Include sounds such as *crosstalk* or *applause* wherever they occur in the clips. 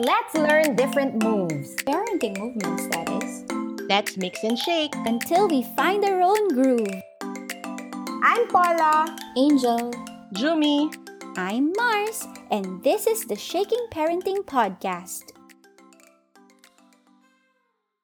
Let's learn different moves. Parenting movements, that is. Let's mix and shake. Until we find our own groove. I'm Paula. Angel. Jumi. I'm Mars, and this is the Shaking Parenting Podcast.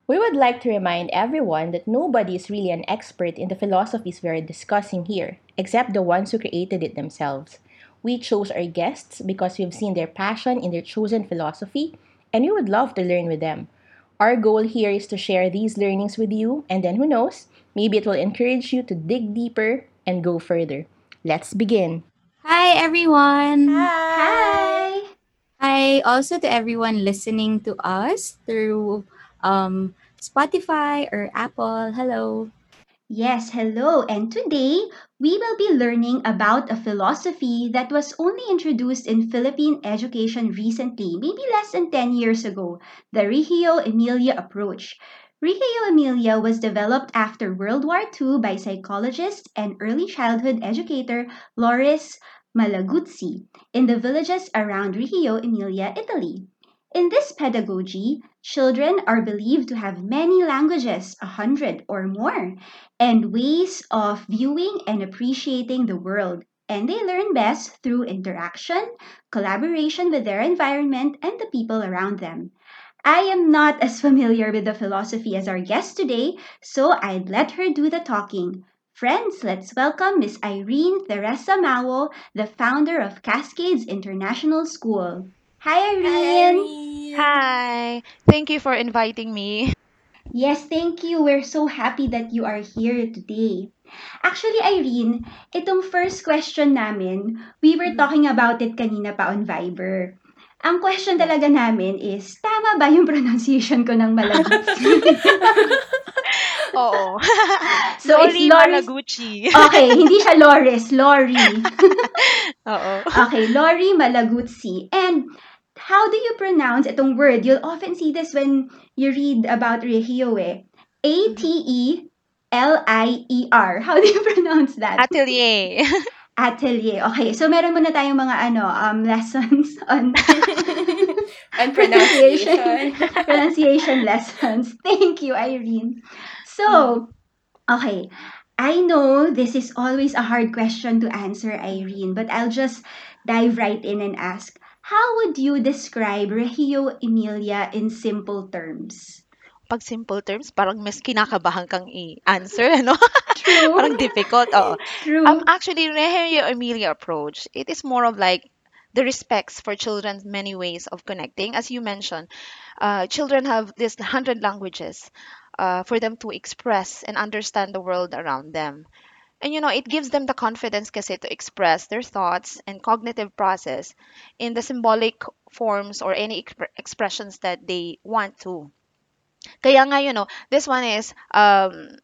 We would like to remind everyone that nobody is really an expert in the philosophies we are discussing here, except the ones who created it themselves. We chose our guests because we've seen their passion in their chosen philosophy, and we would love to learn with them. Our goal here is to share these learnings with you, and then who knows, maybe it will encourage you to dig deeper and go further. Let's begin. Hi, everyone. Hi. Hi Hi also to everyone listening to us through um, Spotify or Apple. Hello. Yes, hello. And today we will be learning about a philosophy that was only introduced in Philippine education recently, maybe less than 10 years ago, the Reggio Emilia approach. Reggio Emilia was developed after World War II by psychologist and early childhood educator Loris Malaguzzi in the villages around Reggio Emilia, Italy. In this pedagogy, children are believed to have many languages, a hundred or more, and ways of viewing and appreciating the world. And they learn best through interaction, collaboration with their environment, and the people around them. I am not as familiar with the philosophy as our guest today, so I'd let her do the talking. Friends, let's welcome Miss Irene Teresa Mao, the founder of Cascades International School. Hi, Irene. Hi. Thank you for inviting me. Yes, thank you. We're so happy that you are here today. Actually, Irene, itong first question namin, we were talking about it kanina pa on Viber. Ang question talaga namin is, tama ba yung *laughs* pronunciation ko ng Malagutsi? *laughs* Oo. *laughs* So, it's Lori Loris- Malaguchi. okay, hindi siya Loris, Lori. Oo. Okay, Lori Malagutsi. And how do you pronounce itong word? You'll often see this when you read about Reggio eh. A-T-E-L-I-E-R. How do you *laughs* pronounce that? Atelier. *laughs* Atelier. Okay, so meron muna tayong mga ano, um, lessons *laughs* on And pronunciation. pronunciation lessons. Thank you, Irene. So, okay. I know this is always a hard question to answer, Irene, but I'll just dive right in and ask, how would you describe Reggio Emilia in simple terms? Pag simple terms, parang mas kinakabahan kang i-answer, ano? *laughs* True. *laughs* parang difficult. Oo. True. Um, actually, Reggio Emilia approach, it is more of like the respects for children's many ways of connecting. As you mentioned, uh, children have this hundred languages uh, for them to express and understand the world around them. And you know, it gives them the confidence kasi to express their thoughts and cognitive process in the symbolic forms or any expre- expressions that they want to. Kaya nga, you know, this one is, um,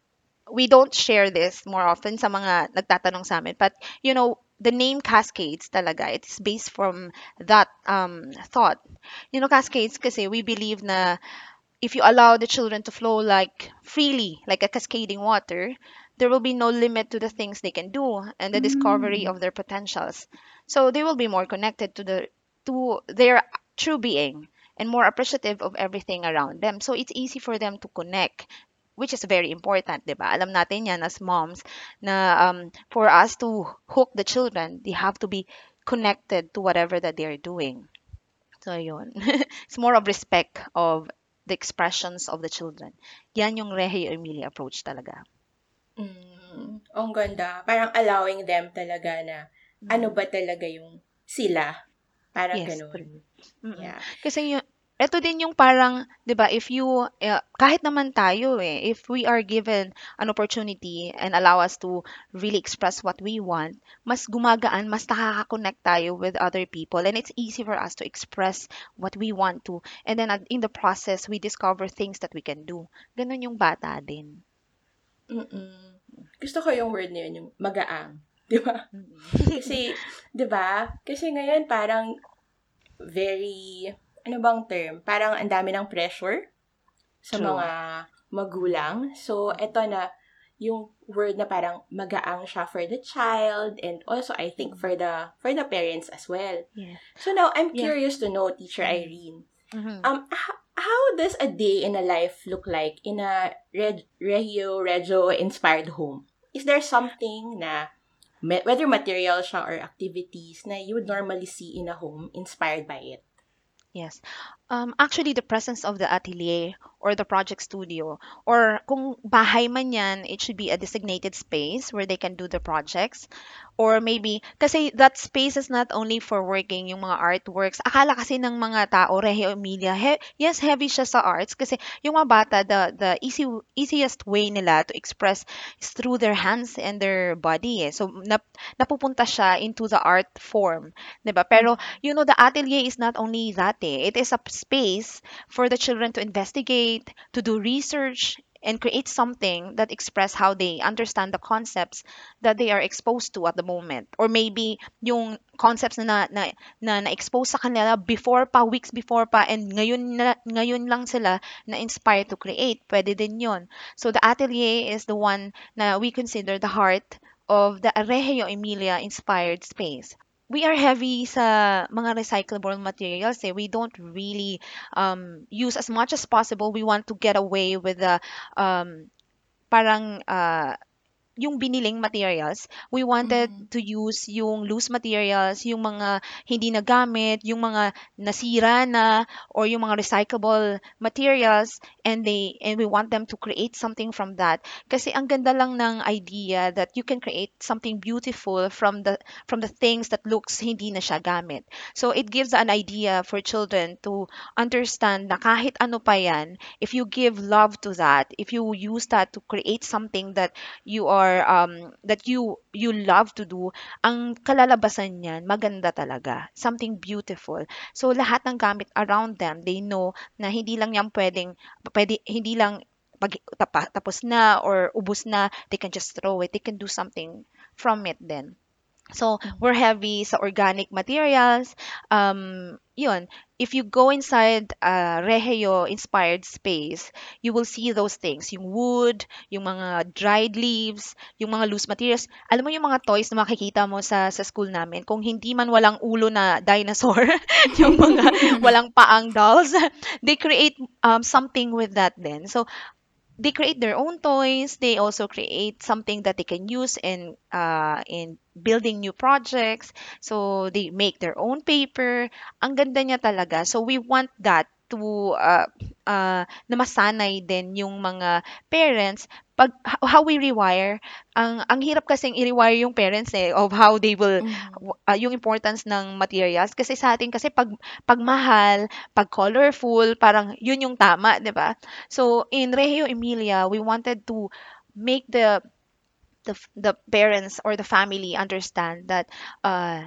we don't share this more often sa mga nagtatanong sa amin. But, you know, the name Cascades talaga, it's based from that um, thought. You know, Cascades kasi we believe na if you allow the children to flow like freely, like a cascading water, there will be no limit to the things they can do and the discovery of their potentials. So they will be more connected to the to their true being and more appreciative of everything around them. So it's easy for them to connect which is very important, 'di ba? Alam natin 'yan as moms na um, for us to hook the children, they have to be connected to whatever that they're doing. So yun. *laughs* it's more of respect of the expressions of the children. Yan yung Reggio Emilia approach talaga. Mm, ang ganda. Parang allowing them talaga na ano ba talaga yung sila. Parang Yes, ganun. Yeah. Kasi yung ito din yung parang, 'di ba, if you uh, kahit naman tayo eh, if we are given an opportunity and allow us to really express what we want, mas gumagaan, mas nakaka-connect tayo with other people and it's easy for us to express what we want to. And then uh, in the process, we discover things that we can do. Ganun yung bata din. Mm-mm. Gusto ko yung word na yun, yung magaang. *laughs* Di ba? Kasi, di ba? Kasi ngayon parang very, ano bang term? Parang ang dami ng pressure sa True. mga magulang. So, eto na, yung word na parang magaang siya for the child and also I think for the for the parents as well. Yeah. So now I'm Yeah. curious to know teacher Irene. Mhm. Um, h- how does a day in a life look like in a Reg- Reggio Reggio inspired home? Is there something na whether material siya or activities na you would normally see in a home inspired by it? Yes. Um, actually, the presence of the atelier or the project studio, or kung bahay man yan, it should be a designated space where they can do the projects. Or maybe, kasi that space is not only for working yung mga artworks. Akala kasi ng mga tao, Regio Emilia, he, yes, heavy siya sa arts. Kasi yung mga bata, the, the easy, easiest way nila to express is through their hands and their body. Eh. So, nap, napupunta siya into the art form. 'di ba Pero, you know, the atelier is not only that eh. It is a space for the children to investigate, to do research, and create something that express how they understand the concepts that they are exposed to at the moment. Or maybe yung concepts na na, na, na-expose sa kanila before pa, weeks before pa, and ngayon, na, ngayon lang sila na-inspire to create. Pwede din yon So the atelier is the one na we consider the heart of the Reggio Emilia inspired space we are heavy sa mga recyclable materials eh. We don't really um, use as much as possible. We want to get away with the um, parang uh, yung biniling materials, we wanted Mhm. to use yung loose materials, yung mga hindi nagamit, yung mga nasira na or yung mga recyclable materials and they and we want them to create something from that kasi ang ganda lang ng idea that you can create something beautiful from the from the things that looks hindi na siya gamit. So it gives an idea for children to understand na kahit ano pa yan, if you give love to that, if you use that to create something that you are um that you you love to do ang kalalabasan niyan maganda talaga. Something beautiful. So lahat ng gamit around them they know na hindi lang yan pwedeng pwede hindi lang pag tapos na or ubos na they can just throw it. They can do something from it then So, we're heavy sa organic materials. Um, yun, if you go inside a Regio-inspired space, you will see those things. Yung wood, yung mga dried leaves, yung mga loose materials. Alam mo yung mga toys na makikita mo sa, sa school namin, kung hindi man walang ulo na *laughs* dinosaur, *laughs* yung mga *laughs* walang paang dolls, they create um, something with that then. So, they create their own toys. They also create something that they can use in uh, in building new projects. So they make their own paper. Ang ganda niya talaga. So we want that to uh, uh, na masanay din yung mga parents pag how we rewire ang ang hirap kasing i-rewire yung parents eh of how they will Mhm. uh, yung importance ng materials kasi sa atin kasi pag pagmahal pag colorful parang yun yung tama 'di ba so in Reggio Emilia we wanted to make the the the parents or the family understand that uh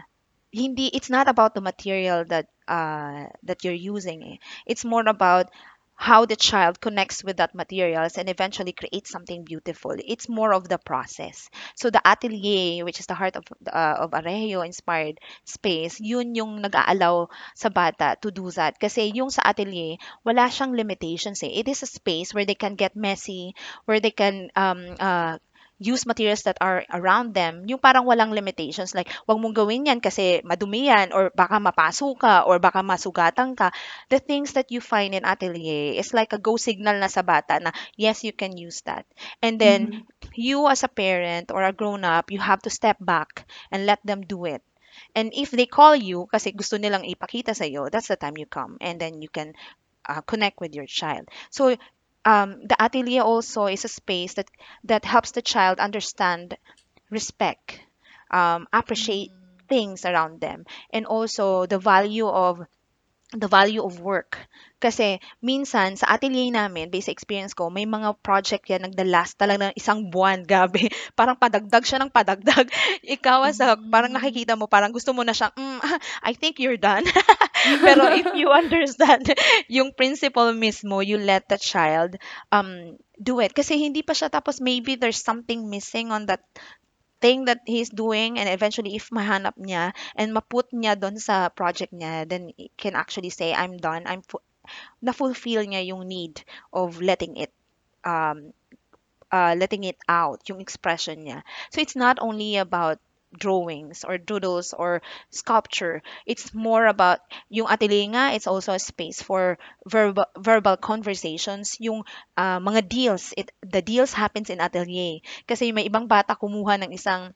hindi it's not about the material that uh that you're using eh. it's more about how the child connects with that materials and eventually creates something beautiful. It's more of the process. So the atelier which is the heart of uh, of Arreo inspired space yun yung nag-aalaw sa bata to do that. Kasi yung sa atelier wala siyang limitations eh. It is a space where they can get messy where they can um uh, use materials that are around them, yung parang walang limitations. Like, wag mong gawin yan kasi madumi yan or baka mapaso ka or baka masugatan ka. The things that you find in atelier is like a go signal na sa bata na, yes, you can use that. And then, you as a parent or a grown-up, you have to step back and let them do it. And if they call you kasi gusto nilang ipakita sa iyo, that's the time you come and then you can uh, connect with your child. So um, the atelier also is a space that that helps the child understand respect, um, appreciate things around them, and also the value of the value of work. Kasi minsan sa atelier namin, based sa experience ko, may mga project yan nagda-last talaga ng isang buwan, *laughs* gabi. Parang padagdag siya ng padagdag. *laughs* Ikaw as a, parang nakikita mo, parang gusto mo na siyang, mm, I think you're done. *laughs* Pero if you understand yung principle mismo, you let the child um do it. Kasi hindi pa siya tapos maybe there's something missing on that thing that he's doing and eventually if mahanap niya and maput niya doon sa project niya, then he can actually say, I'm done. I'm fu- na-fulfill niya yung need of letting it um uh, letting it out, yung expression niya. So it's not only about drawings or doodles or sculpture. It's more about yung atelier nga, it's also a space for verbal verbal conversations. Yung ah, mga deals, it, the deals happens in atelier. Kasi may ibang bata kumuha ng isang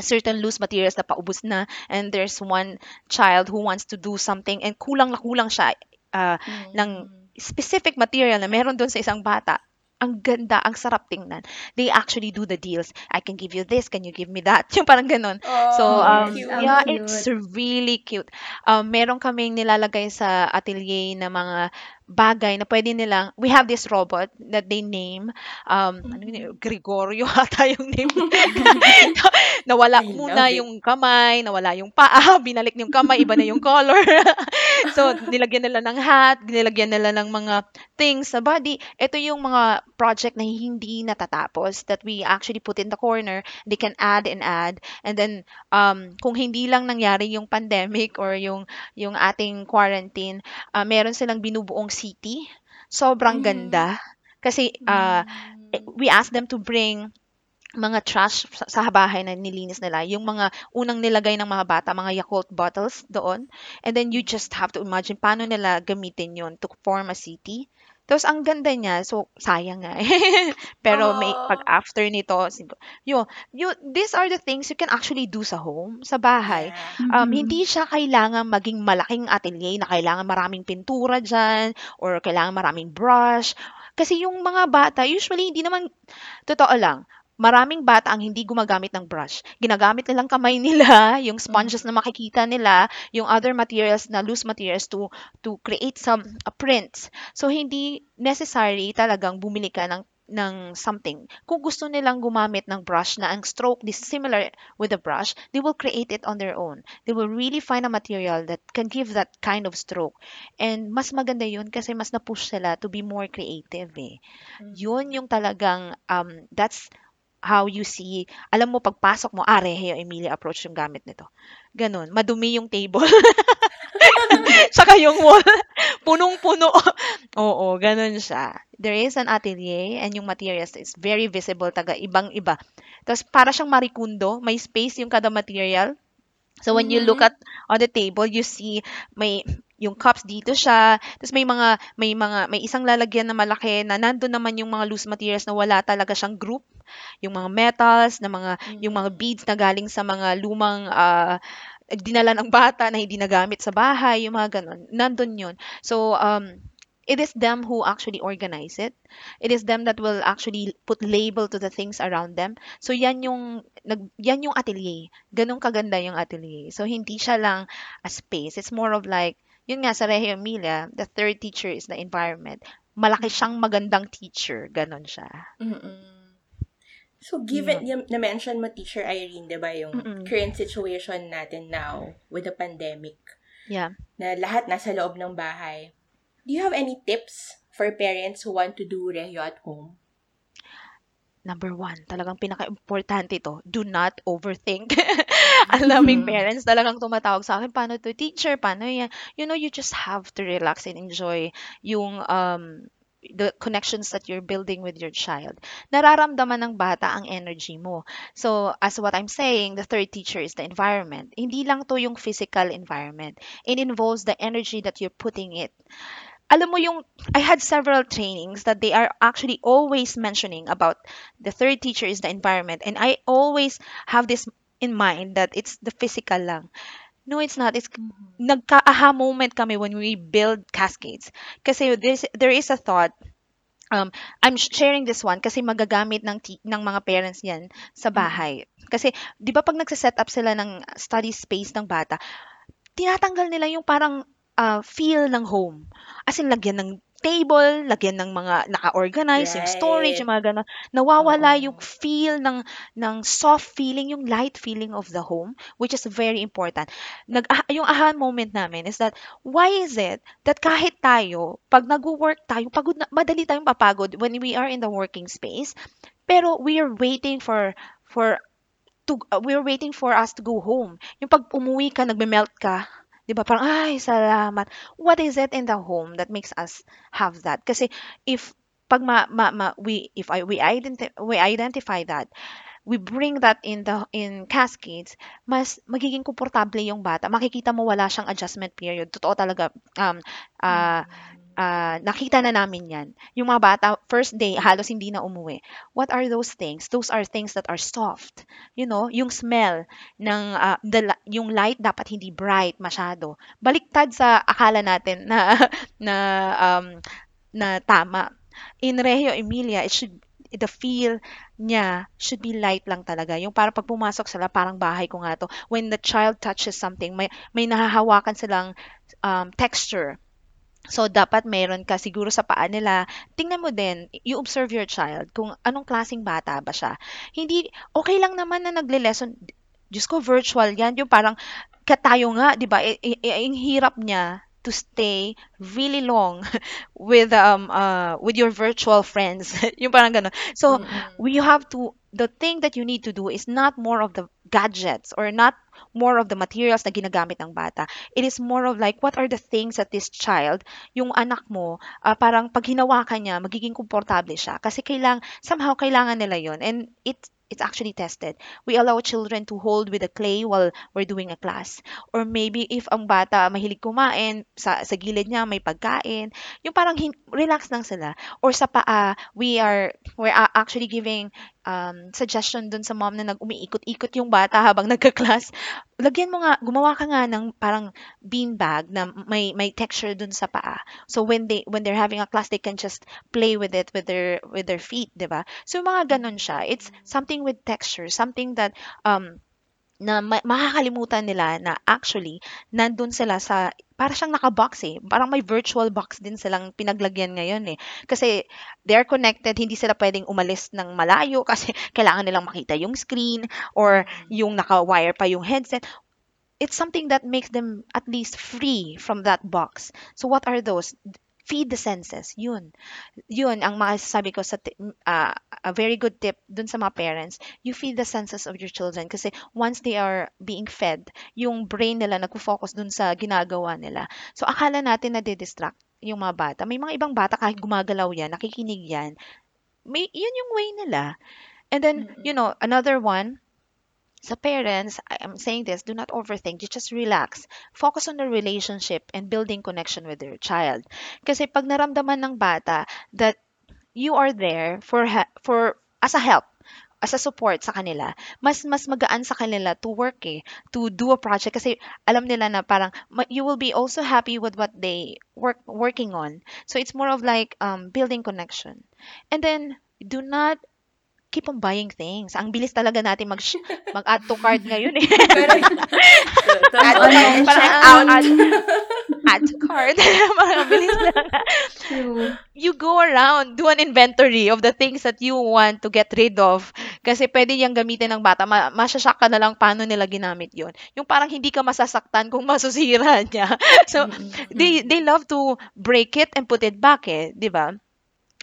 certain loose materials na paubos na and there's one child who wants to do something and kulang na kulang siya ah, ng specific material na meron doon sa isang bata. Ang ganda, ang sarap tingnan. They actually do the deals. I can give you this, can you give me that? *laughs* Yung parang ganun. So, Oh, um, cute. Yeah, cute. it's really cute. Um, meron kaming nilalagay sa atelier na mga bagay na pwede nilang, we have this robot that they name, um, ano yun, Gregorio *laughs* ata yung name. *laughs* nawala I muna love it. yung kamay, nawala yung paa, *laughs* binalik yung kamay, iba na yung color. so, nilagyan nila ng hat, nilagyan nila ng mga things sa body. Ito yung mga project na hindi natatapos that we actually put in the corner. They can add and add. And then, um, kung hindi lang nangyari yung pandemic or yung, yung ating quarantine, uh, meron silang binubuong city. Sobrang Mm. ganda. Kasi, uh, eh, we asked them to bring mga trash sa, sa bahay na nilinis nila, yung mga unang nilagay ng mga bata, mga Yakult bottles doon. And then you just have to imagine paano nila gamitin yun to form a city. Tapos ang ganda niya, so sayang nga eh. *laughs* Pero may pag after nito, sigo- yo, you, these are the things you can actually do sa home, sa bahay. Yeah. Um, Mhm. hindi siya kailangan maging malaking atelier na kailangan maraming pintura dyan or kailangan maraming brush. Kasi yung mga bata, usually hindi naman, totoo lang, maraming bata ang hindi gumagamit ng brush. Ginagamit nilang kamay *laughs* nila, yung sponges na makikita nila, yung other materials na loose materials to to create some uh, prints. So hindi necessary talagang bumili ka ng ng something. Kung gusto nilang gumamit ng brush na ang stroke is similar with the brush, they will create it on their own. They will really find a material that can give that kind of stroke. And mas maganda yun kasi mas na-push sila to be more creative eh. Yun yung talagang, um, that's how you see, alam mo, pagpasok mo, ah, Rehe, Emilia approach yung gamit nito. Ganon. Madumi yung table. *laughs* Saka yung wall, *laughs* punong-puno. *laughs* Oo, ganun siya. There is an atelier and yung materials is very visible, taga ibang-iba. Tapos para siyang marikundo, may space yung kada material. So when you look at on the table, you see may yung cups dito siya. Tapos may mga may mga may isang lalagyan na malaki na nandoon naman yung mga loose materials na wala talaga siyang group. Yung mga metals, na mga yung mga beads na galing sa mga lumang ah, dinala ng bata na hindi nagamit sa bahay, yung mga ganun. Nandun yun. So, um, it is them who actually organize it. It is them that will actually put label to the things around them. So, yan yung, nag, yan yung atelier. Ganun kaganda yung atelier. So, hindi siya lang a space. It's more of like, yun nga sa Reggio Emilia, the third teacher is the environment. Malaki siyang magandang teacher. Ganon siya. Mm-mm. So, given, yung, na-mention mo, Teacher Irene, di ba, yung Mm-mm. current situation natin now with the pandemic, Yeah. na lahat nasa loob ng bahay. Do you have any tips for parents who want to do Rehyo at home? Number one, talagang pinaka-importante ito, do not overthink. Ang daming Mhm. parents talagang tumatawag sa akin, paano to teacher, paano yan? You know, you just have to relax and enjoy yung um, the connections that you're building with your child. Nararamdaman ng bata ang energy mo. So, as what I'm saying, the third teacher is the environment. Hindi lang to yung physical environment. It involves the energy that you're putting it alam mo yung I had several trainings that they are actually always mentioning about the third teacher is the environment and I always have this in mind that it's the physical lang. No, it's not. It's nagka-aha moment kami when we build cascades. Kasi this, there is a thought um, I'm sharing this one kasi magagamit ng ti- ng mga parents yan sa bahay. Kasi 'di ba pag nagse-set up sila ng study space ng bata, tinatanggal nila yung parang ah, feel ng home. As in, lagyan ng table, lagyan ng mga naka-organize, yung storage, yung mga gano'n. Nawawala Oo. yung feel ng, ng soft feeling, yung light feeling of the home, which is very important. Nag, ah, yung aha moment namin is that, why is it that kahit tayo, pag nag-work tayo, pagod na, madali tayong papagod when we are in the working space, pero we are waiting for, for to uh, we're waiting for us to go home. Yung pag umuwi ka, nagme-melt ka, 'di ba? Parang ay, salamat. What is it in the home that makes us have that? Kasi if pag ma, ma, ma- we if I we identify we identify that we bring that in the in cascades, mas magiging komportable yung bata. Makikita mo wala siyang adjustment period. Totoo talaga. Um, ah, ah, nakita na namin yan. Yung mga bata, first day, halos hindi na umuwi. What are those things? Those are things that are soft. You know, yung smell ng ah, the, yung light dapat hindi bright masyado. Baliktad sa akala natin na *laughs* na um, na tama. In Reggio Emilia, it should the feel niya should be light lang talaga. Yung para pag pumasok sila, parang bahay ko nga to. When the child touches something, may, may nahahawakan silang um, texture. So, dapat meron ka siguro sa paa nila. Tingnan mo din, you observe your child kung anong klaseng bata ba siya. Hindi, okay lang naman na nagle-lesson. Diyos ko, virtual yan. Yung parang, katayo nga, di ba? I- i- i- Ang hirap niya to stay really long *laughs* with um uh with your virtual friends *laughs* yung parang ganun so we have to the thing that you need to do is not more of the gadgets or not more of the materials na ginagamit ng bata. It is more of like what are the things that this child yung anak mo ah, parang pag hinawakan niya magiging komportable siya. Kasi kailang somehow kailangan nila yon and it it's actually tested. We allow children to hold with the clay while we're doing a class. Or maybe if ang bata mahilig kumain, sa, sa gilid niya may pagkain, yung parang hin- relax lang sila. Or sa paa, we are, we're a- actually giving um, suggestion dun sa mom na nag-umiikot-ikot yung bata habang *laughs* nagka-class. Lagyan mo nga, gumawa ka nga ng parang bean bag na may, may texture dun sa paa. So when they, when they're having a class, they can just play with it with their, with their feet, di ba? So mga ganun siya. It's something with texture, something that um na ma- makakalimutan nila na actually nandun sila sa para siyang naka-box eh. Parang may virtual box din silang pinaglagyan ngayon eh. Kasi they're connected, hindi sila pwedeng umalis ng malayo *laughs* kasi kailangan nilang makita yung screen or yung naka-wire pa yung headset. It's something that makes them at least free from that box. So what are those? Feed the senses. Yun. Yun ang masasabi ko sa ti- ah, a very good tip dun sa mga parents. You feed the senses of your children kasi once they are being fed yung brain nila nagfo-focus dun sa ginagawa nila. So akala natin na distract yung mga bata. May mga ibang bata kahit gumagalaw yan nakikinig yan. May yun yung way nila. And then you know another one sa parents, I am saying this, do not overthink. You just relax. Focus on the relationship and building connection with your child. Kasi pag naramdaman ng bata that you are there for for as a help, as a support sa kanila, mas mas magaan sa kanila to work eh, to do a project kasi alam nila na parang you will be also happy with what they work working on. So it's more of like um, building connection. And then do not keep on buying things. Ang bilis talaga natin mag *laughs* mag-add to cart ngayon eh. Pero, to- *laughs* add to totoo cart, yan parang siya. add, add, to cart. *laughs* Mga bilis lang. True. You go around, do an inventory of the things that you want to get rid of. Kasi pwede yung gamitin ng bata. Ma masyashock ka na lang paano nila ginamit yon. Yung parang hindi ka masasaktan kung masusira niya. So, they they love to break it and put it back eh, 'di ba?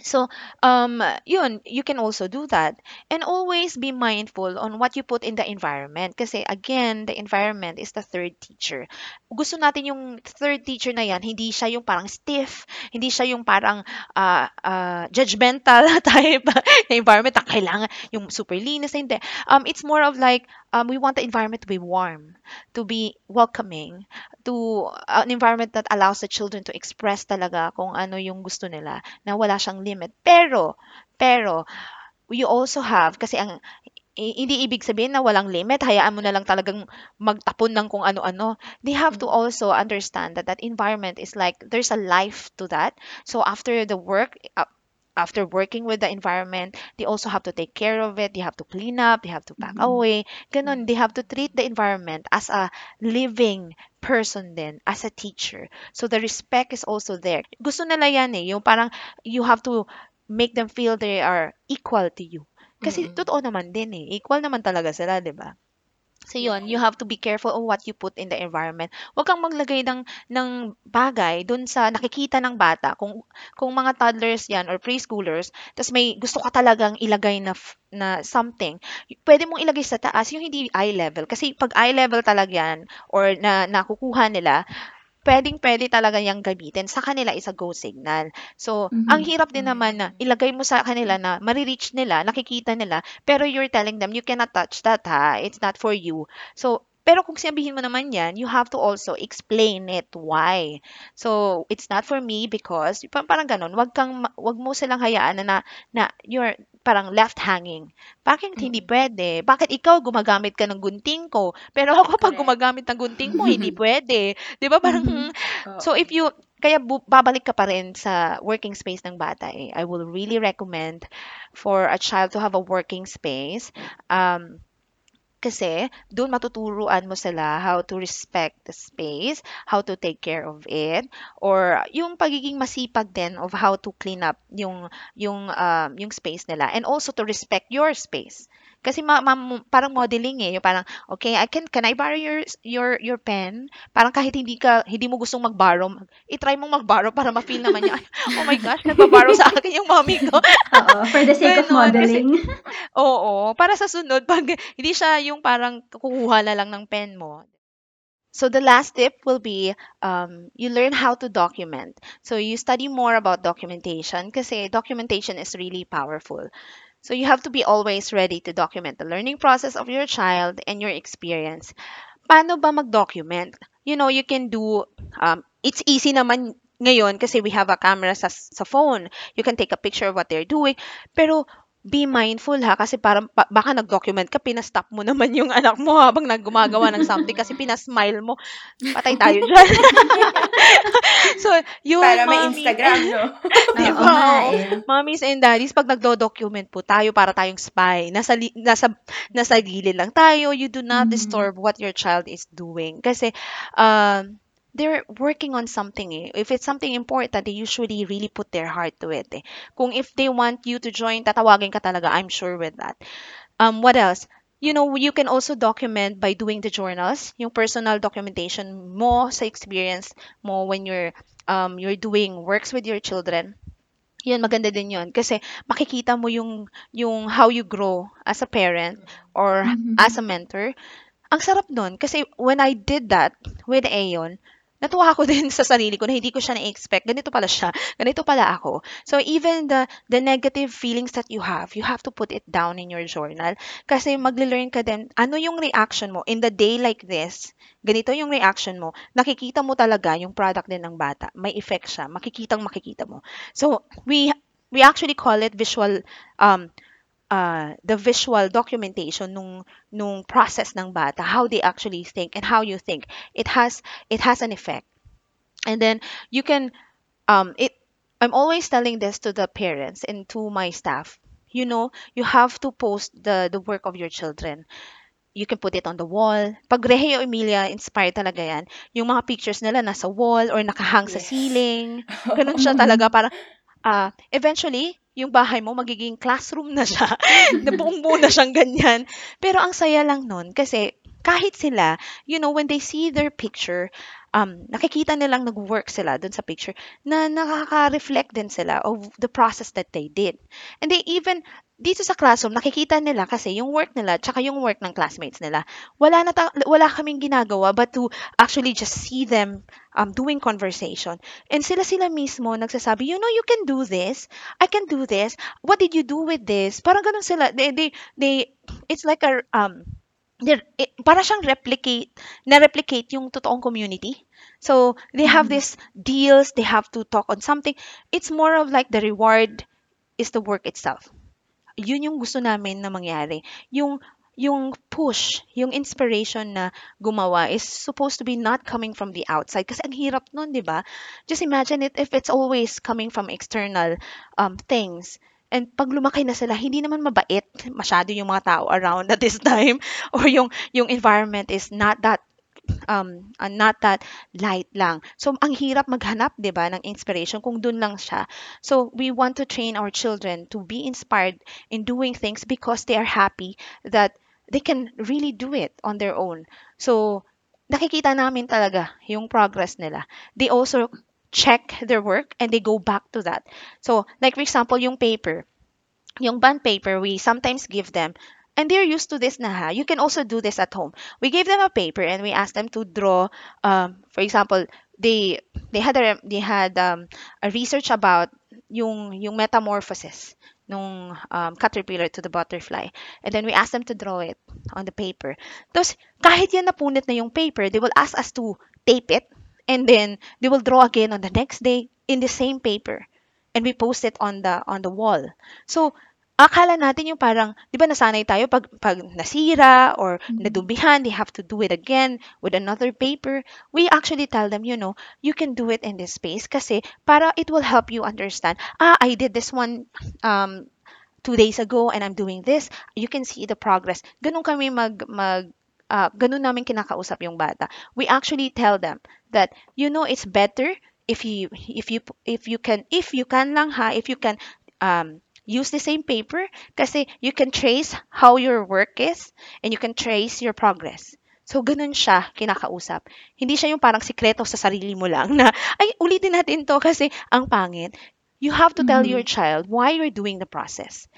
So, um, yun, you can also do that. And always be mindful on what you put in the environment. Kasi again, the environment is the third teacher. Gusto natin yung third teacher na yan, hindi siya yung parang stiff, hindi siya yung parang ah, ah, judgmental *laughs* type na environment na kailangan yung super linis, hindi. Um, it's more of like, um, we want the environment to be warm, to be welcoming, to uh, an environment that allows the children to express talaga kung ano yung gusto nila na wala siyang limit. Pero, pero, you also have, kasi ang, hindi ibig sabihin na walang limit, hayaan mo na lang talagang magtapon ng kung ano-ano. They have to also understand that that environment is like, there's a life to that. So after the work, uh, after working with the environment, they also have to take care of it. They have to clean up. They have to pack away. Ganon. They have to treat the environment as a living person then, as a teacher. So the respect is also there. Gusto nila yan eh. Yung parang you have to make them feel they are equal to you. Kasi totoo naman din eh. Equal naman talaga sila, di ba? So yun, you have to be careful on what you put in the environment. Huwag kang maglagay ng, ng bagay dun sa nakikita ng bata. Kung, kung mga toddlers yan or preschoolers, tapos may gusto ka talagang ilagay na, na something, pwede mong ilagay sa taas yung hindi eye level. Kasi pag eye level talaga yan or na nakukuha nila, pwedeng-pwede talaga yang gamitin. Sa kanila is a go signal. So, ang Mhm. hirap din naman na ilagay mo sa kanila na marireach nila, nakikita nila, pero you're telling them, you cannot touch that ha, it's not for you. So, pero kung sabihin mo naman yan, you have to also explain it why. So, it's not for me because, pa- parang ganun, wag kang, ma- wag mo silang hayaan na, na, na you're parang left hanging. Bakit hindi pwede? Bakit ikaw gumagamit ka ng gunting ko? Pero ako pag Correct. gumagamit ng gunting mo, hindi *laughs* pwede. Di ba? Parang, Mhm. So if you kaya bu- babalik ka pa rin sa working space ng bata eh. I will really recommend for a child to have a working space. Um, kasi doon matuturuan mo sila how to respect the space, how to take care of it, or yung pagiging masipag din of how to clean up yung yung um, yung space nila and also to respect your space. Kasi ma, ma- parang modeling eh, yung parang okay, I can can I borrow your your your pen? Parang kahit hindi ka hindi mo gustong mag-borrow, i-try mong mag-borrow para ma-feel naman niya, "Ay, *laughs* oh my gosh, nagba-borrow sa akin yung mommy ko. *laughs* Oo, for the sake of Ganon, kasi- modeling. *laughs* Oo, para sa sunod, pag hindi siya yung parang kukuha na lang ng pen mo. So the last tip will be um, you learn how to document. So you study more about documentation kasi documentation is really powerful. So you have to be always ready to document the learning process of your child and your experience. Paano ba mag-document? You know, you can do, um, it's easy naman ngayon kasi we have a camera sa, sa phone. You can take a picture of what they're doing. Pero be mindful ha kasi parang ba- baka nag-document ka, pinastop mo naman yung anak mo habang naggumagawa ng something kasi pinasmile mo. Patay tayo dyan. *laughs* so, yung Para may mommy- Instagram, no? *laughs* Di Oo Oo. eh. Mommies and daddies, pag nagdo-document po tayo para tayong spy, nasa, li- nasa, nasa gilid lang tayo, you do not Mhm. disturb what your child is doing. Kasi, um, they're working on something eh. If it's something important, they usually really put their heart to it eh. Kung if they want you to join, tatawagin ka talaga, I'm sure with that. Um, what else? You know, you can also document by doing the journals, yung personal documentation mo sa experience mo when you're um, you're doing works with your children. Yun, maganda din yun. Kasi makikita mo yung, yung how you grow as a parent or Mhm. as a mentor. Ang sarap nun. Kasi when I did that with Aeon, natuwa ako *laughs* din sa sarili ko na hindi ko siya na-expect. Ganito pala siya. Ganito pala ako. So even the the negative feelings that you have, you have to put it down in your journal. Kasi magle-learn ka din, ano yung reaction mo in the day like this, ganito yung reaction mo, nakikita mo talaga yung product din ng bata. May effect siya. Makikitang makikita mo. So we we actually call it visual um uh, the visual documentation nung nung process ng bata, how they actually think and how you think. It has it has an effect. And then you can um it I'm always telling this to the parents and to my staff. You know, you have to post the the work of your children. You can put it on the wall. Pag Reggio Emilia, inspired talaga yan. Yung mga pictures nila nasa wall or nakahang sa Yes. ceiling. *laughs* Ganun siya talaga para ah eventually yung bahay mo magiging classroom na siya. *laughs* na buong buo na siyang ganyan. Pero ang saya lang nun kasi kahit sila, you know, when they see their picture, um, nakikita nilang nag-work sila dun sa picture, na nakaka-reflect din sila of the process that they did. And they even, dito sa classroom, nakikita nila kasi yung work nila, tsaka yung work ng classmates nila, wala, na ta- wala kaming ginagawa but to actually just see them um, doing conversation. And sila-sila mismo nagsasabi, you know, you can do this. I can do this. What did you do with this? Parang ganun sila. They, they, they, it's like a, um, they're, it, para siyang replicate, na-replicate yung totoong community. So, they have Mhm. these deals, they have to talk on something. It's more of like the reward is the work itself. Yun yung gusto namin na mangyari. Yung, yung push, yung inspiration na gumawa is supposed to be not coming from the outside. Kasi ang hirap nun, di ba? Just imagine it if it's always coming from external um, things. And pag lumaki na sila, hindi naman mabait masyado yung mga tao around at this time. *laughs* Or yung, yung environment is not that um uh, not that light lang. So ang hirap maghanap, 'di ba, ng inspiration kung doon lang siya. So we want to train our children to be inspired in doing things because they are happy that they can really do it on their own. So nakikita namin talaga yung progress nila. They also check their work and they go back to that. So like for example, yung paper, yung bond paper, we sometimes give them and they're used to this na ha. You can also do this at home. We gave them a paper and we asked them to draw um for example, they they had a they had um, a research about yung yung metamorphosis nung um, caterpillar to the butterfly. And then we asked them to draw it on the paper. Tapos, kahit yan napunit na yung paper, they will ask us to tape it. And then, they will draw again on the next day in the same paper. And we post it on the on the wall. So, akala natin yung parang, di ba nasanay tayo pag, pag nasira or nadubihan, they have to do it again with another paper. We actually tell them, you know, you can do it in this space kasi para it will help you understand, ah, I did this one um, two days ago and I'm doing this. You can see the progress. Ganun kami mag, mag uh, ganun namin kinakausap yung bata. We actually tell them that, you know, it's better if you if you if you can if you can lang ha if you can um use the same paper kasi you can trace how your work is and you can trace your progress. So, ganun siya kinakausap. Hindi siya yung parang sikreto sa sarili mo lang na, ay, ulitin natin to kasi ang pangit. You have to tell your child why you're doing the process.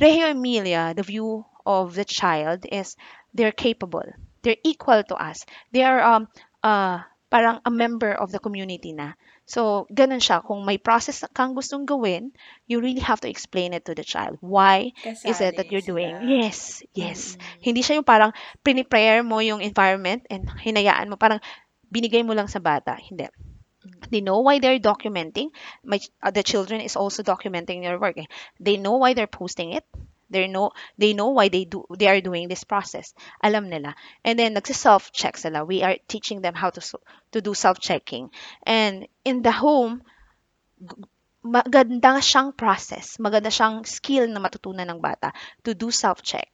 Reggio Emilia, the view of the child is they're capable. They're equal to us. They are um, uh, parang a member of the community na. So, ganun siya. Kung may process kang gustong gawin, you really have to explain it to the child. Why is it that you're doing? sila. Yes, yes. Hindi siya yung parang prepare mo yung environment and hinayaan mo. Parang binigay mo lang sa bata. Hindi. They know why they're documenting. My, uh, the children is also documenting their work. eh. They know why they're posting it. They know they know why they do they are doing this process. Alam nila. And then nagsi-self check sila. We are teaching them how to to do self checking. And in the home maganda siyang process, maganda siyang skill na matutunan ng bata to do self check.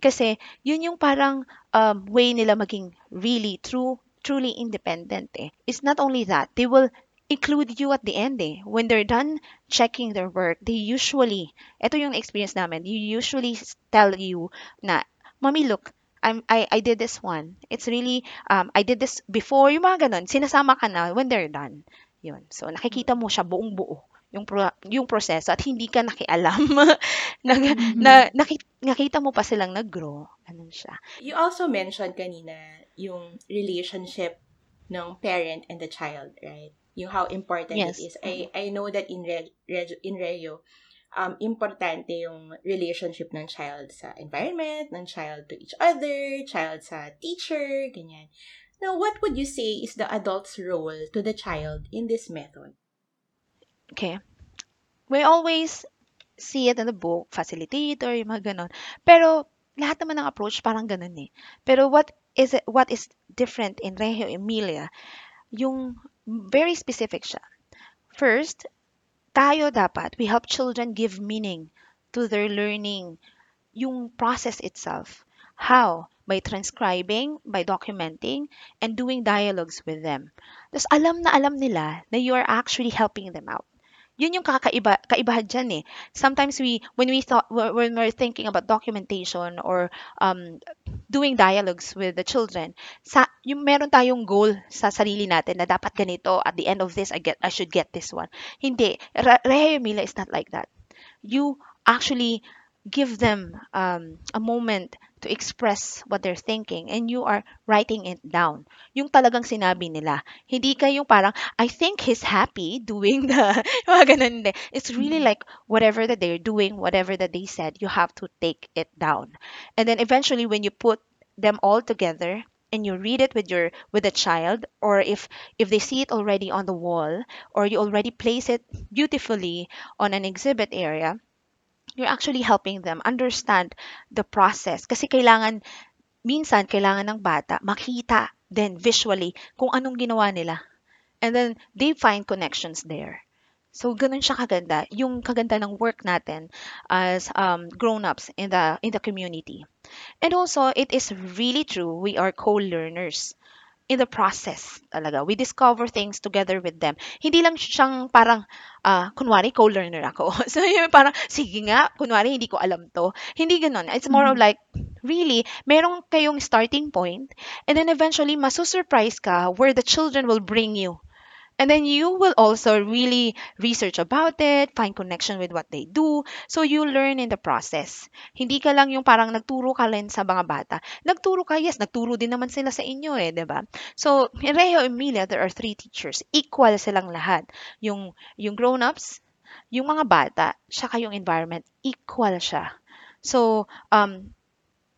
Kasi yun yung parang um, way nila maging really true truly independent eh. It's not only that, they will include you at the end eh. When they're done checking their work, they usually, ito yung experience namin, you usually tell you na, Mommy, look, I'm, I, I did this one. It's really, um, I did this before, yung mga ganun. Sinasama ka na when they're done. Yun. So, nakikita mo siya buong buo yung pro, yung proseso at hindi ka nakialam *laughs* na, na nakita, nakita mo pa silang nag-grow. Ganun siya. You also mentioned kanina yung relationship ng parent and the child, right? Yung how important Yes. it is. I I know that in Re, Reg- in Reo, um, importante yung relationship ng child sa environment, ng child to each other, child sa teacher, ganyan. Now, what would you say is the adult's role to the child in this method? Okay. We always see it in the book, facilitator, yung mga ganun. Pero, lahat naman ng approach parang ganun eh. Pero what is it, what is different in Reggio Emilia, yung very specific siya. First, tayo dapat, we help children give meaning to their learning, yung process itself. How? By transcribing, by documenting, and doing dialogues with them. Tapos alam na alam nila na you are actually helping them out. Yun yung kakaiba, kaibahan dyan eh. Sometimes we, when we thought, when we're thinking about documentation or um, doing dialogues with the children, sa, yung meron tayong goal sa sarili natin na dapat ganito, at the end of this, I get, I should get this one. Hindi. Re- Rehe Mila is not like that. You actually give them um, a moment to express what they're thinking and you are writing it down. Yung talagang sinabi nila. Hindi ka yung parang, I think he's happy doing the, *laughs* mga ganun. It's really like whatever that they're doing, whatever that they said, you have to take it down. And then eventually when you put them all together and you read it with your with a child or if if they see it already on the wall or you already place it beautifully on an exhibit area you're actually helping them understand the process. Kasi kailangan minsan kailangan ng bata makita then visually kung anong ginawa nila. And then they find connections there. So ganun siya kaganda. Yung kaganda ng work natin as um, grown-ups in the in the community. And also it is really true we are co-learners in the process talaga. We discover things together with them. Hindi lang siyang parang, ah, kunwari, co-learner ako. *laughs* So, yung parang, sige nga, kunwari, hindi ko alam to. Hindi ganun. It's more of like, really, meron kayong starting point, and then eventually, masusurprise ka where the children will bring you. And then you will also really research about it, find connection with what they do. So you learn in the process. Hindi ka lang yung parang nagturo ka rin sa mga bata. Nagturo ka, yes, nagturo din naman sila sa inyo eh, di ba? So, in Rejo Emilia, there are three teachers. Equal silang lahat. Yung, yung grown-ups, yung mga bata, saka yung environment, equal siya. So, um,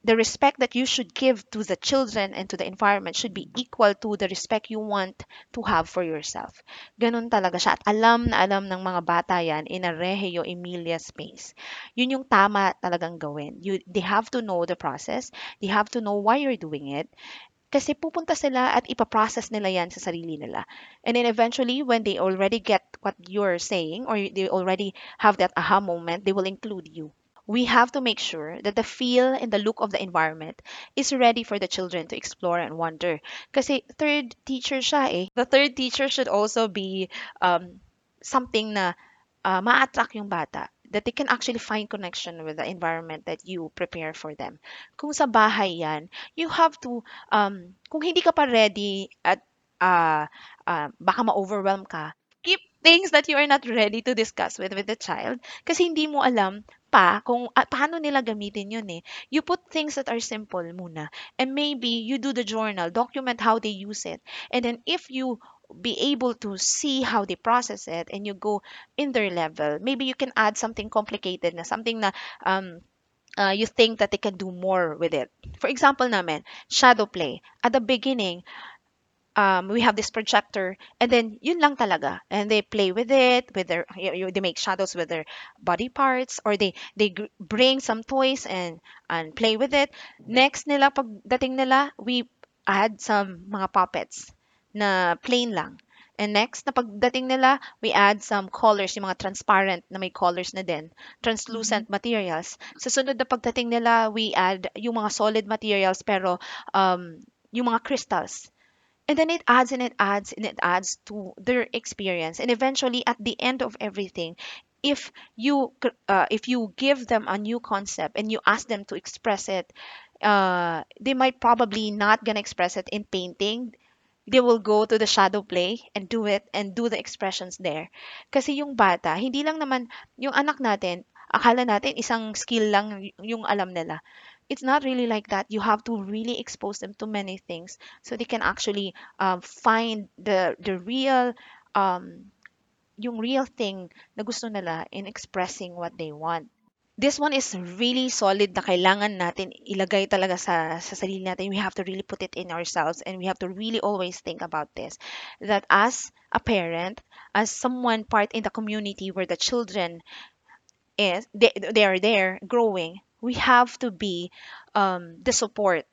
the respect that you should give to the children and to the environment should be equal to the respect you want to have for yourself. Ganun talaga siya. At alam na alam ng mga bata yan in a Regio Emilia space. Yun yung tama talagang gawin. You, they have to know the process. They have to know why you're doing it. Kasi pupunta sila at ipaprocess nila yan sa sarili nila. And then eventually, when they already get what you're saying or they already have that aha moment, they will include you we have to make sure that the feel and the look of the environment is ready for the children to explore and wonder. Kasi third teacher siya eh. The third teacher should also be um, something na uh, ma-attract yung bata that they can actually find connection with the environment that you prepare for them. Kung sa bahay yan, you have to, um, kung hindi ka pa ready at uh, uh, baka ma-overwhelm ka, keep things that you are not ready to discuss with with the child kasi hindi mo alam pa kung ah, paano nila gamitin yun eh. You put things that are simple muna. And maybe you do the journal, document how they use it. And then if you be able to see how they process it and you go in their level, maybe you can add something complicated na something na um, uh, you think that they can do more with it. For example namin, shadow play. At the beginning, um, we have this projector and then yun lang talaga. And they play with it with their y- y- they make shadows with their body parts or they they bring some toys and and play with it. Next nila pagdating nila we add some mga puppets na plain lang. And next na pagdating nila we add some colors yung mga transparent na may colors na din translucent materials. Sa sunod na pagdating nila we add yung mga solid materials pero um yung mga crystals and then it adds and it adds and it adds to their experience. And eventually at the end of everything if you uh, if you give them a new concept and you ask them to express it uh, they might probably not gonna express it in painting. They will go to the shadow play and do it and do the expressions there. Kasi yung bata hindi lang naman yung anak natin akala natin isang skill lang yung alam nila it's not really like that. You have to really expose them to many things so they can actually um, find the the real um, yung real thing na gusto nila in expressing what they want. This one is really solid na kailangan natin ilagay talaga sa, sa sarili natin. We have to really put it in ourselves and we have to really always think about this. That as a parent, as someone part in the community where the children is, they, they are there growing, we have to be um, the support.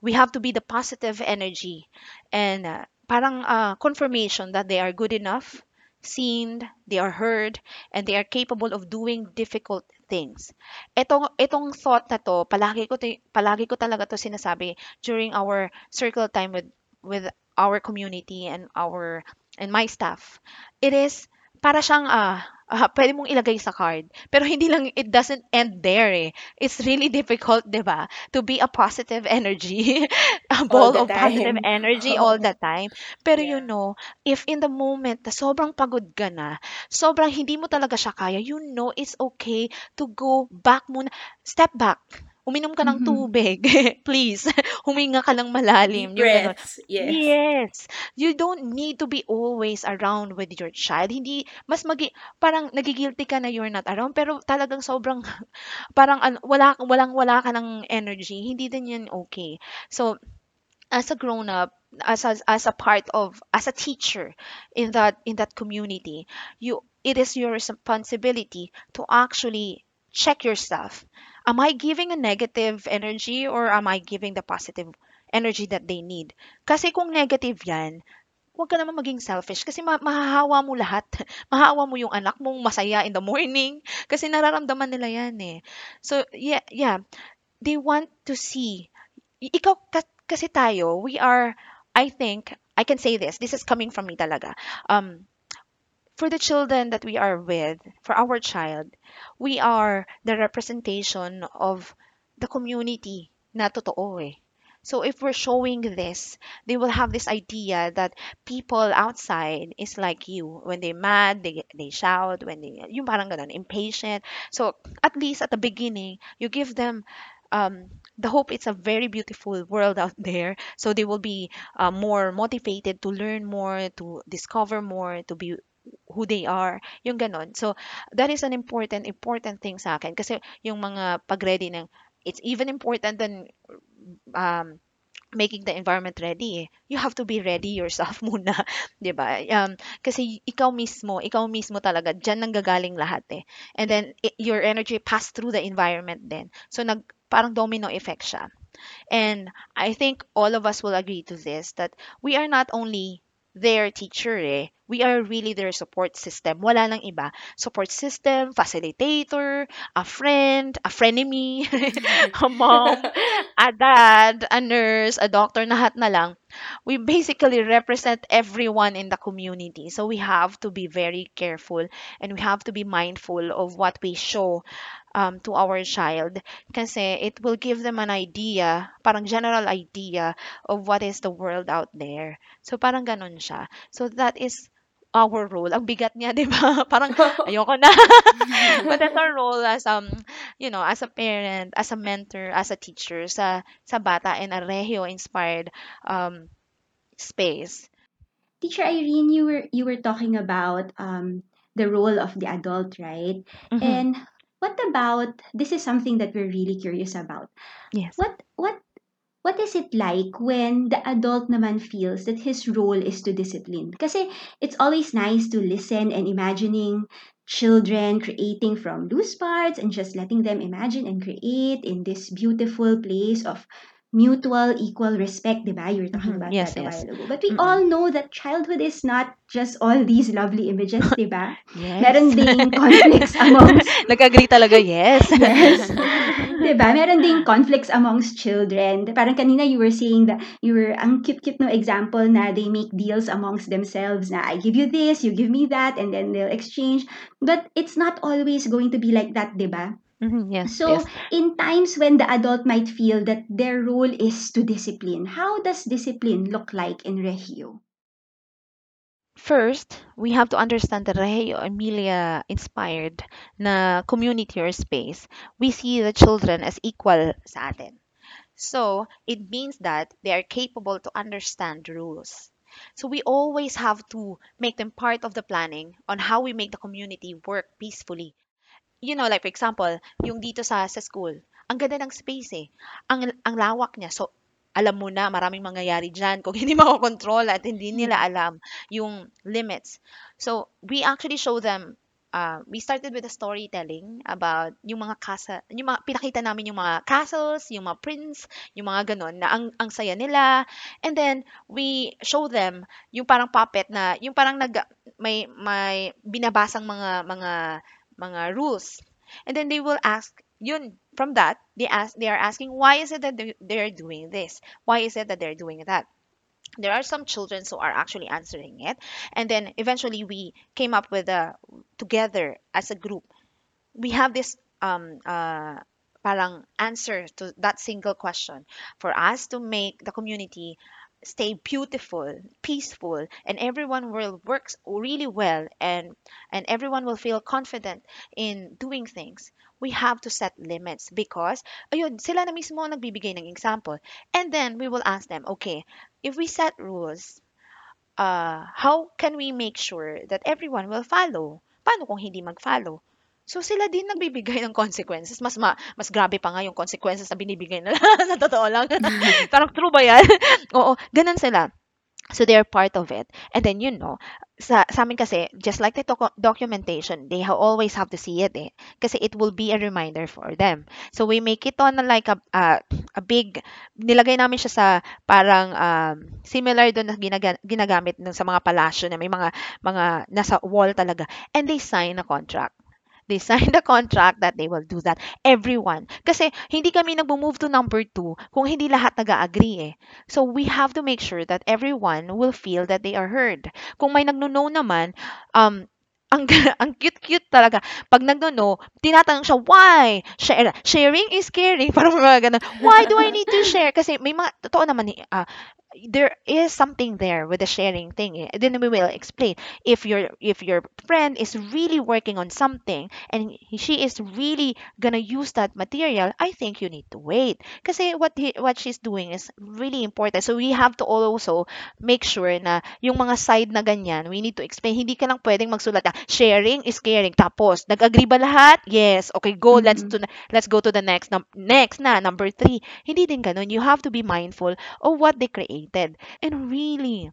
We have to be the positive energy and uh, parang uh, confirmation that they are good enough, seen, they are heard, and they are capable of doing difficult things. Itong itong thought na to, palagi ko palagi ko talaga to sinasabi during our circle time with with our community and our and my staff. It is para siyang ah ah, pwede mong ilagay sa card. Pero hindi lang, it doesn't end there eh. It's really difficult, di ba? To be a positive energy. *laughs* a All ball of positive time. energy *laughs* all the time. Pero you Yeah. know, if in the moment na sobrang pagod ka na, sobrang hindi mo talaga siya kaya, you know it's okay to go back muna. Step back. Uminom ka ng Mhm. tubig. *laughs* Please. *laughs* Huminga ka ng malalim. Breaths. Yes. Yes. You don't need to be always around with your child. Hindi, mas magi, parang nagigilty ka na you're not around, pero talagang sobrang, *laughs* parang ano, wala, walang wala ka ng energy. Hindi din yan okay. So, as a grown up, as a, as a part of, as a teacher in that, in that community, you, it is your responsibility to actually check yourself. Am I giving a negative energy or am I giving the positive energy that they need? Kasi kung negative yan, huwag ka naman maging selfish kasi ma- mahahawa mo lahat. *laughs* mahahawa mo yung anak mong masaya in the morning *laughs* kasi nararamdaman nila yan eh. So, yeah, yeah. They want to see. Ikaw, ka- kasi tayo, we are, I think, I can say this, this is coming from me talaga. Um, for the children that we are with, for our child, we are the representation of the community na totoo eh. So if we're showing this, they will have this idea that people outside is like you. When they're mad, they they shout. When they yung parang ganun, impatient. So at least at the beginning, you give them um, the hope it's a very beautiful world out there. So they will be uh, more motivated to learn more, to discover more, to be who they are, yung ganon. So, that is an important, important thing sa akin. Kasi yung mga pag-ready ng, it's even important than um, making the environment ready eh. You have to be ready yourself *laughs* muna, 'di ba? Um, kasi ikaw mismo, ikaw mismo talaga diyan nanggagaling lahat eh. And then i- your energy pass through the environment then. So nag parang domino effect siya. And I think all of us will agree to this that we are not only their teacher eh. We are really their support system. Wala nang iba. Support system, facilitator, a friend, a frenemy, *laughs* a mom, a dad, a nurse, a doctor, lahat na lang. We basically represent everyone in the community. So we have to be very careful and we have to be mindful of what we show um, to our child kasi it will give them an idea, parang general idea of what is the world out there. So parang ganun siya. So that is our role. Ang bigat niya, *laughs* 'di ba? Parang *laughs* ayoko na. *laughs* But that's our role as um, you know, as a parent, as a mentor, as a teacher sa sa bata in a Reggio inspired um space. Teacher Irene, you were you were talking about um, the role of the adult, right? Mhm. And what about this is something that we're really curious about. Yes. What what what is it like when the adult naman feels that his role is to discipline? Kasi it's always nice to listen and imagining children creating from loose parts and just letting them imagine and create in this beautiful place of mutual equal respect, diba? You were talking Mhm. about Yes, that a yes. while ago. But we Mm-mm. all know that childhood is not just all these lovely images, diba? *laughs* Yes. Meron ding *laughs* conflicts amongst *laughs* Nag-agree talaga, yes. Yes. 'Di ba? Meron ding conflicts amongst children. Parang kanina you were saying that you were ang cute-cute no example na they make deals amongst themselves na I give you this, you give me that, and then they'll exchange. But it's not always going to be like that, 'di ba? Mhm, yes, So, yes. in times when the adult might feel that their role is to discipline, how does discipline look like in Reggio? First, we have to understand the Reggio Emilia inspired na community or space. We see the children as equal sa atin. So, it means that they are capable to understand rules. So, we always have to make them part of the planning on how we make the community work peacefully. You know, like for example, yung dito sa sa school, ang ganda ng space eh. Ang ang lawak niya. So, alam mo na maraming mangyayari diyan kung *laughs* hindi makokontrol at hindi nila alam yung limits. So, we actually show them uh, we started with the storytelling about yung mga casa, yung mga pinakita namin yung mga castles, yung mga prince, yung mga ganon na ang ang saya nila. And then we show them yung parang puppet na yung parang nag may may binabasang mga mga mga rules. And then they will ask yun from that they ask they are asking why is it that they- they're doing this? Why is it that they're doing that? there are some children who are actually answering it and then eventually we came up with a together as a group we have this um uh parang answer to that single question for us to make the community stay beautiful peaceful and everyone will work really well and and everyone will feel confident in doing things we have to set limits because ayun sila na mismo nagbibigay ng example and then we will ask them okay if we set rules uh, how can we make sure that everyone will follow? Paano kung hindi mag-follow? So sila din nagbibigay ng consequences. Mas ma, mas grabe pa nga yung consequences na binibigay nila. *laughs* sa totoo lang. *laughs* Parang true ba yan? *laughs* Oo, ganun sila. So they're part of it. And then you know, sa, sa amin kasi, just like the docu- documentation, they ha- always have to see it eh. Kasi it will be a reminder for them. So we make it on like a, a, a big, nilagay namin siya sa parang um, similar doon na ginaga- ginagamit nung sa mga palasyo na may mga mga nasa wall talaga. And they sign a contract. They *laughs* sign the contract that they will do that. Everyone. Kasi hindi kami nag-move to number two kung hindi lahat nag-agree eh. So we have to make sure that everyone will feel that they are heard. Kung may nagno-no naman, um, ang *laughs* ang cute-cute talaga. Pag nagno-no, tinatanong siya, "Why?" Share, sharing is caring. *laughs* Parang mga gano'n. Why do I need to share? Kasi may mga, totoo naman, ah, there is something there with the sharing thing. eh. Then we will explain. If your if your friend is really working on something and he- she is really gonna use that material, I think you need to wait. Kasi what he, what she's doing is really important. So we have to also make sure na yung mga side na ganyan, we need to explain. Hindi ka lang pwedeng magsulat na sharing is caring. Tapos, nag-agree ba lahat? Yes. Okay, go. Let's Mhm. to let's go to the next num- next na number three. Hindi din ganun. You have to be mindful of what they created. And really,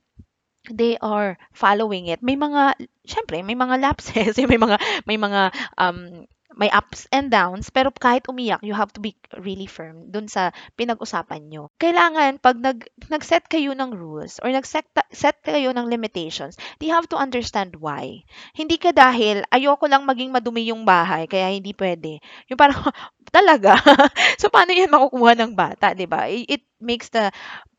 they are following it. May mga, syempre, may mga lapses, *laughs* may mga, may mga, um, may ups and downs, pero kahit umiyak, you have to be really firm dun sa pinag-usapan nyo. Kailangan, pag nag, nag-set kayo ng rules or nag-set kayo ng limitations, you have to understand why. Hindi ka dahil, ayoko lang maging madumi yung bahay, kaya hindi pwede. Yung parang, *laughs* talaga? *laughs* so, paano yan makukuha ng bata, di ba? It makes the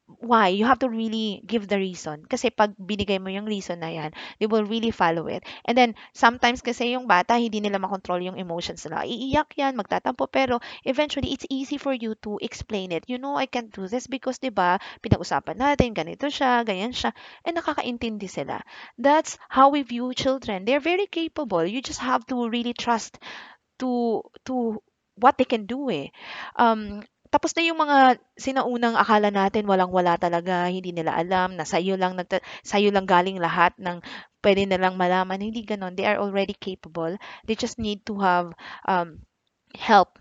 why? You have to really give the reason. Kasi pag binigay mo yung reason na yan they will really follow it. And then sometimes kasi yung bata hindi nila makontrol yung emotions nila. Iiyak yan magtatampo. Pero eventually it's easy for you to explain it. You know I can't do this because 'di ba pinag-usapan natin ganito siya ganyan siya. And nakakaintindi sila. That's how we view children. They're very capable. You just have to really trust to to what they can do eh. Um tapos na yung mga sinaunang akala natin walang-wala talaga, hindi nila alam na sa'yo lang nagta sa'yo lang galing lahat ng pwede nilang malaman, hindi gano'n. They are already capable. They just need to have um, help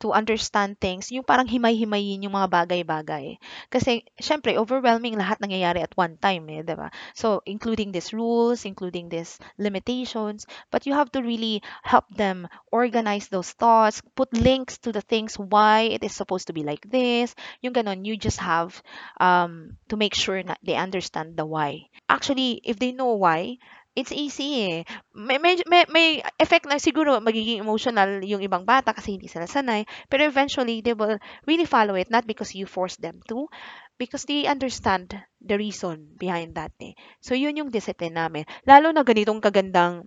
to understand things, yung parang himay-himayin yung mga bagay-bagay. Kasi, syempre, overwhelming lahat nangyayari at one time, eh, di ba? So, including these rules, including these limitations, but you have to really help them organize those thoughts, put links to the things why it is supposed to be like this, yung ganon, you just have um, to make sure na they understand the why. Actually, if they know why, it's easy eh. May, may, may, may effect na siguro magiging emotional yung ibang bata kasi hindi sila sanay. Pero eventually, they will really follow it. Not because you force them to, because they understand the reason behind that eh. So, yun yung discipline namin. Lalo na ganitong kagandang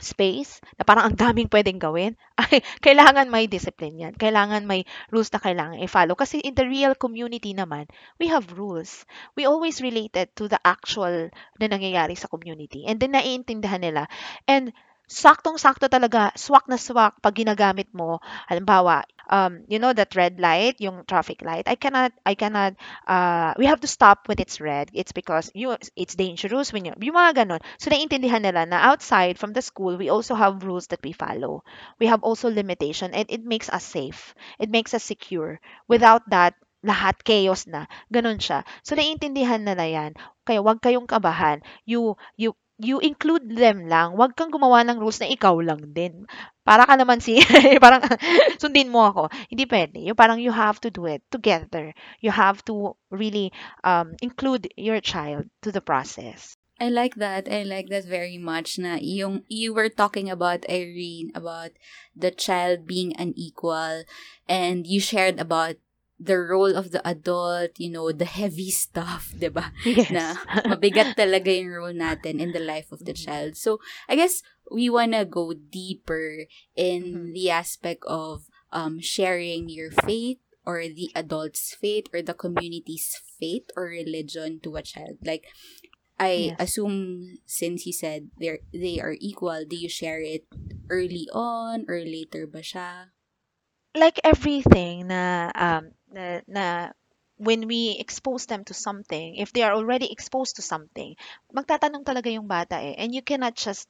space na parang ang daming pwedeng gawin, *laughs* ay kailangan may discipline yan. Kailangan may rules na kailangan i-follow. Kasi in the real community naman, we have rules. We always related to the actual na nangyayari sa community. And then naiintindihan nila. And saktong-sakto talaga, swak na swak pag ginagamit mo. Halimbawa, um, you know that red light, yung traffic light. I cannot, I cannot, uh, we have to stop when it's red. It's because you, it's dangerous when you, yung mga ganon. So, naiintindihan nila na outside from the school, we also have rules that we follow. We have also limitation and it makes us safe. It makes us secure. Without that, lahat chaos na. Ganon siya. So, naiintindihan nila yan. Kaya wag kayong kabahan. You, you, you include them lang. Wag kang gumawa ng rules na ikaw lang din. Para ka naman si, *laughs* parang *laughs* sundin mo ako. Hindi pwede. Yung parang you have to do it together. You have to really um, include your child to the process. I like that. I like that very much na yung you were talking about Irene about the child being unequal and you shared about the role of the adult, you know, the heavy *laughs* stuff, 'di ba? Yes. Na mabigat talaga yung role natin in the life of the Mhm. child. So, I guess we wanna go deeper in Mhm. the aspect of um sharing your faith or the adult's faith or the community's faith or religion to a child. Like I Yes. assume since you said they they are equal, do you share it early on or later ba siya? like everything na um na, na when we expose them to something, if they are already exposed to something, magtatanong talaga yung bata eh. And you cannot just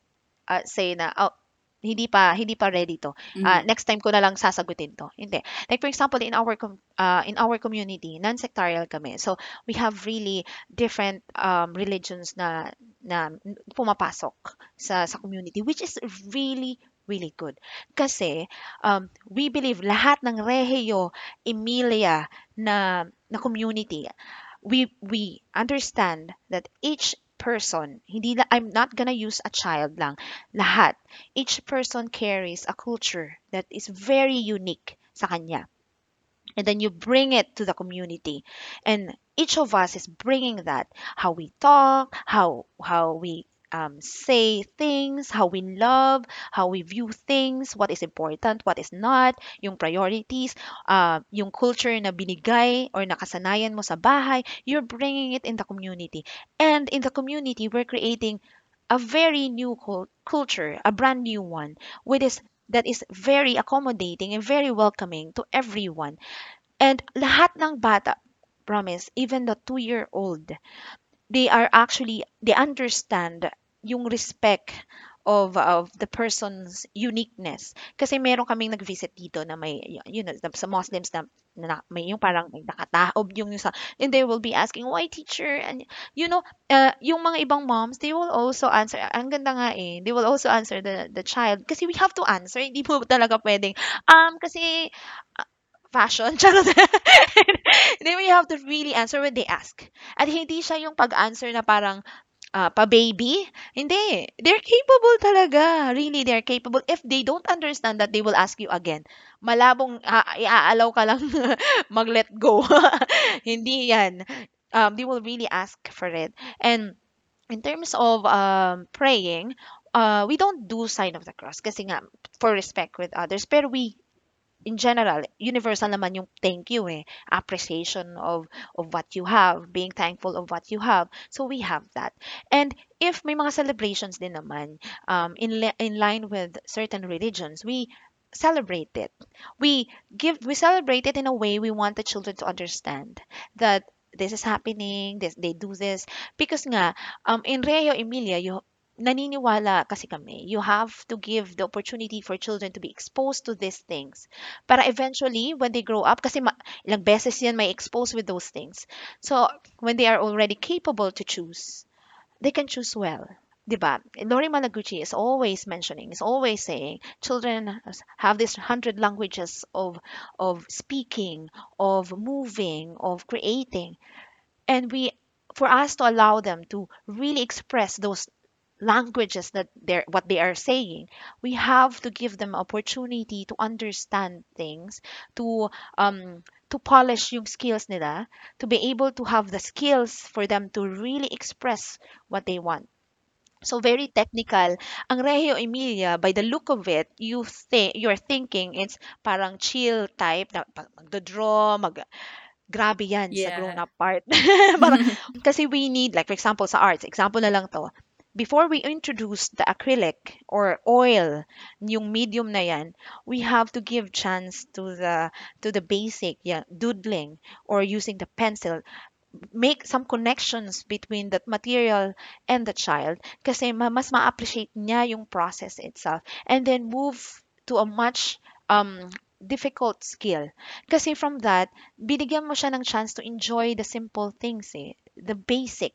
uh, say na, oh, hindi pa hindi pa ready to. Ah, Mhm. next time ko na lang sasagutin to. Hindi. Like for example, in our com- uh, in our community, non-sectarial kami. So we have really different um, religions na na pumapasok sa sa community which is really really good. Kasi um, we believe lahat ng Reggio, Emilia na na community, we we understand that each person, hindi na, I'm not gonna use a child lang, lahat. Each person carries a culture that is very unique sa kanya. And then you bring it to the community. And each of us is bringing that. How we talk, how how we um, say things, how we love, how we view things, what is important, what is not, yung priorities, uh, yung culture na binigay or nakasanayan mo sa bahay, you're bringing it in the community. And in the community, we're creating a very new cul- culture, a brand new one, with this that is very accommodating and very welcoming to everyone. And lahat ng bata, promise, even the two-year-old, they are actually, they understand yung respect of of the person's uniqueness. Kasi meron kaming nag-visit dito na may you know sa Muslims na, na may yung parang nakataob yung sa and they will be asking why teacher? And you know uh, yung mga ibang moms they will also answer ang ganda nga eh. They will also answer the the child. Kasi we have to answer hindi mo talaga pwedeng um kasi uh, fashion *laughs* charot then we have to really answer when they ask at hindi siya yung pag-answer na parang ah, pa-baby. Hindi. They're capable talaga. Really, they're capable. If they don't understand that, they will ask you again. Malabong ah, iaalaw ka lang *laughs* mag-let go. *laughs* Hindi yan. Um, they will really ask for it. And in terms of um, praying, uh, we don't do sign of the cross kasi nga for respect with others. Pero we in general, universal naman yung thank you eh. Appreciation of of what you have, being thankful of what you have. So we have that. And if may mga celebrations din naman, um, in in line with certain religions, we celebrate it. We give we celebrate it in a way we want the children to understand that this is happening, this they do this because nga um in Reggio Emilia you naniniwala kasi kami, you have to give the opportunity for children to be exposed to these things. Para eventually, when they grow up, kasi ma- ilang beses yan may expose with those things. So, when they are already capable to choose, they can choose well. Diba? Lori Malaguzzi is always mentioning, is always saying, children have these hundred languages of of speaking, of moving, of creating, and we, for us to allow them to really express those languages that they're what they are saying. We have to give them opportunity to understand things to um to polish yung skills nila to be able to have the skills for them to really express what they want. So very technical. Ang Reggio Emilia by the look of it you think you're thinking it's parang chill type na magdo-draw mag grabe yan sa grown up part. *laughs* Parang *laughs* kasi we need like for example sa arts example na lang to before we introduce the acrylic or oil, yung medium na yan, we have to give chance to the to the basic, yeah, doodling or using the pencil. Make some connections between that material and the child kasi ma- mas ma-appreciate niya yung process itself and then move to a much um difficult skill. Kasi from that, binigyan mo siya ng chance to enjoy the simple things eh, the basic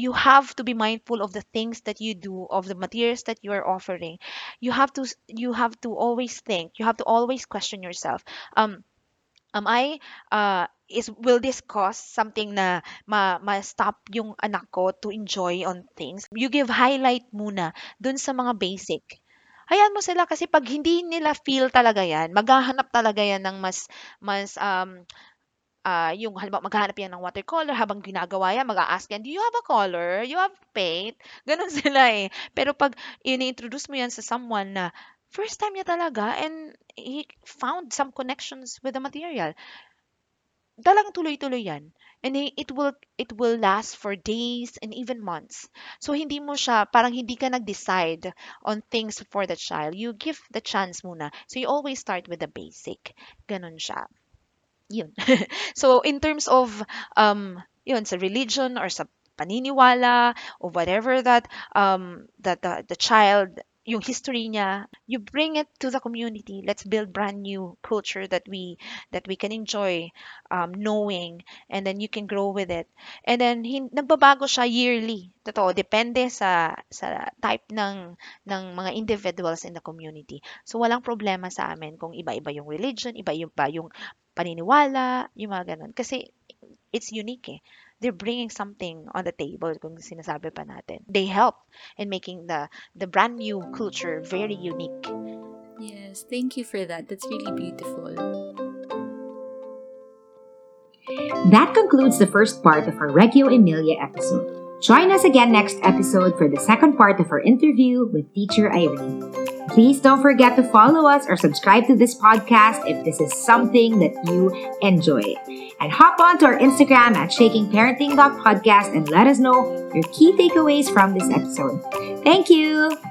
you have to be mindful of the things that you do of the materials that you are offering. You have to you have to always think you have to always question yourself. Um am i uh is will this cause something na ma, ma stop yung anak ko to enjoy on things? You give highlight muna dun sa mga basic. Hayaan mo sila kasi pag hindi nila feel talaga yan, maghahanap talaga yan ng mas mas um ah, yung halimbawa maghahanap yan ng watercolor habang ginagawa yan, mag-a-ask yan, "Do you have a color? You have paint?" *laughs* Gano'n sila eh. Pero pag ini-introduce mo yan sa someone na first time niya talaga and he found some connections with the material, talagang tuloy-tuloy yan. And it will it will last for days and even months. So hindi mo siya parang hindi ka nag-decide on things for the child. You give the chance muna. So you always start with the basic. Ganon siya. Yun. *laughs* so in terms of um yun sa religion or sa paniniwala or whatever that um that the, the child yung history niya you bring it to the community. Let's build brand new culture that we that we can enjoy um, knowing and then you can grow with it. And then hin- nagbabago siya yearly. Totoo depende sa sa type ng ng mga individuals in the community. So walang problema sa amin kung iba-iba yung religion iba-iba yung paniniwala, yung mga ganun. Kasi it's unique eh. They're bringing something on the table kung sinasabi pa natin. They help in making the the brand new culture very unique. Yes, thank you for that. That's really beautiful. That concludes the first part of our Reggio Emilia episode. Join us again next episode for the second part of our interview with teacher Irene. Please don't forget to follow us or subscribe to this podcast if this is something that you enjoy. And hop on to our Instagram at shakingparenting.podcast and let us know your key takeaways from this episode. Thank you!